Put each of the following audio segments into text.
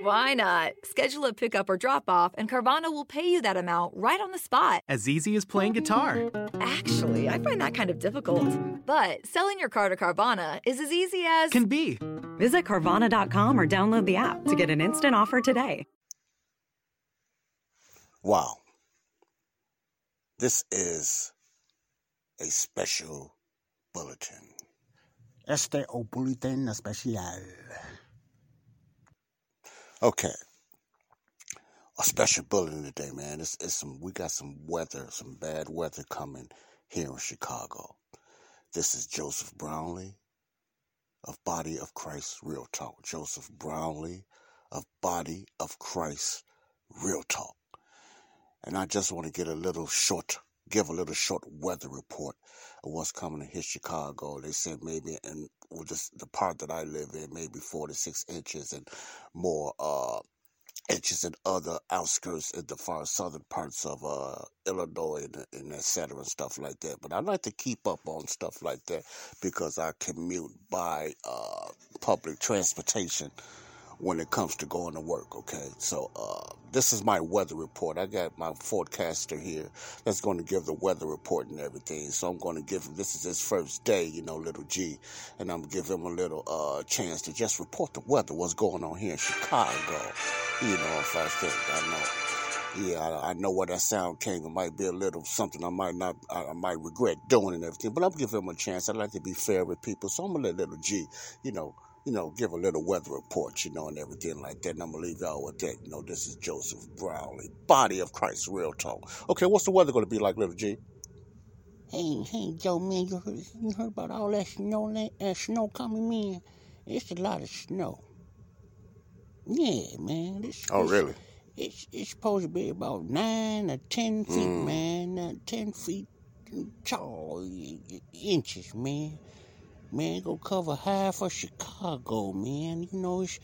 Why not? Schedule a pickup or drop off, and Carvana will pay you that amount right on the spot. As easy as playing guitar. Actually, I find that kind of difficult. But selling your car to Carvana is as easy as. Can be. Visit Carvana.com or download the app to get an instant offer today. Wow. This is a special bulletin. Este o bulletin especial. Okay. A special bulletin today, man. It's, it's some we got some weather, some bad weather coming here in Chicago. This is Joseph Brownlee of Body of Christ Real Talk. Joseph Brownlee of Body of Christ Real Talk. And I just want to get a little short, give a little short weather report of what's coming to hit Chicago. They said maybe in well, just the part that I live in, maybe four to six inches and more uh, inches in other outskirts in the far southern parts of uh, Illinois and, and et cetera and stuff like that. But I like to keep up on stuff like that because I commute by uh, public transportation when it comes to going to work. Okay, so uh, this is my weather report. I got my forecaster here that's going to give the weather report and everything. So I'm going to give him. This is his first day, you know, little G, and I'm gonna give him a little uh, chance to just report the weather, what's going on here in Chicago. You know, if I think I know. Yeah, I, I know where that sound came. It might be a little something I might not, I, I might regret doing and everything. But I'm giving him a chance. I like to be fair with people, so I'm gonna let little G, you know, you know, give a little weather report, you know, and everything like that. And I'm gonna leave y'all with that. You know, this is Joseph Brownlee, Body of Christ, Real Talk. Okay, what's the weather gonna be like, little G? Hey, hey, Joe, man, you heard, you heard about all that snow, that snow coming, in? It's a lot of snow. Yeah, man. It's, Oh, it's, really? It's, it's supposed to be about nine or ten feet, Mm. man. Uh, ten feet tall inches, man. Man, gonna cover half of Chicago, man. You know, it's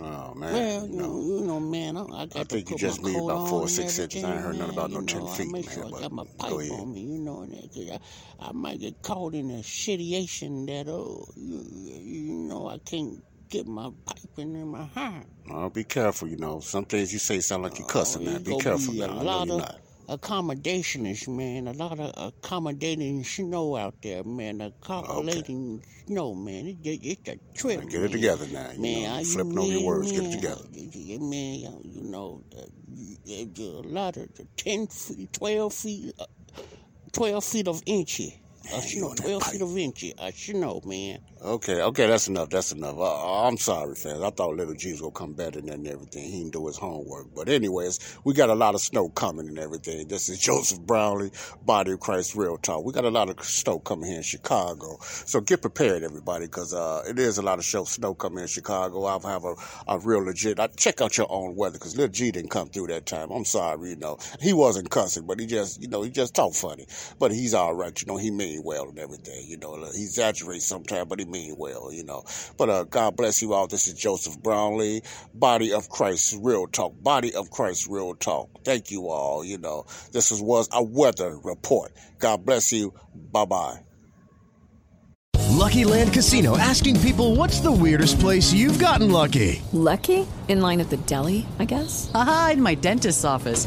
Oh man, well, you no. know, you know, man. I, I got I to think you just my need about four six inches. I ain't heard nothing about no you 10 know, feet, I make man, sure I but got my go pipe on me, you know, and that, 'cause I, I might get caught in a situation that, oh, you, you know, I can't get my piping in my hand. Oh, be careful, you know. Some things you say sound like you're oh, cussing, Oh, man. Be careful be now. I know you're not. Accommodations, man. A lot of accommodating snow out there, man. Accommodating snow, man. It, it, it's a trip. Get it man. together now. You Man, know, are you you flipping over your man, words. Get it together. Man, you know, a lot of the 10 feet, 12 feet, uh, 12 feet of inchy. Snow, on that 12 pipe. feet of inchy. Uh, snow, man. Okay, okay, that's enough. That's enough. Uh, I'm sorry, fans. I thought Little G's gonna come better than everything. He didn't do his homework. But anyways, we got a lot of snow coming and everything. This is Joseph Brownlee, Body of Christ Real Talk. We got a lot of snow coming here in Chicago. So get prepared, everybody, because uh, it is a lot of show snow coming in Chicago. I'll have a, a real legit. I check out your own weather because Little G didn't come through that time. I'm sorry, you know. He wasn't cussing, but he just, you know, he just talked funny. But he's all right, you know. He mean well and everything, you know. He exaggerates sometimes, but he mean well, you know. But uh, God bless you all. This is Joseph Brownlee, Body of Christ, Real Talk. Body of Christ, Real Talk. Thank you all. You know, this is, was a weather report. God bless you. Bye bye. Lucky Land Casino asking people what's the weirdest place you've gotten lucky? Lucky? In line at the deli, I guess? Aha, in my dentist's office.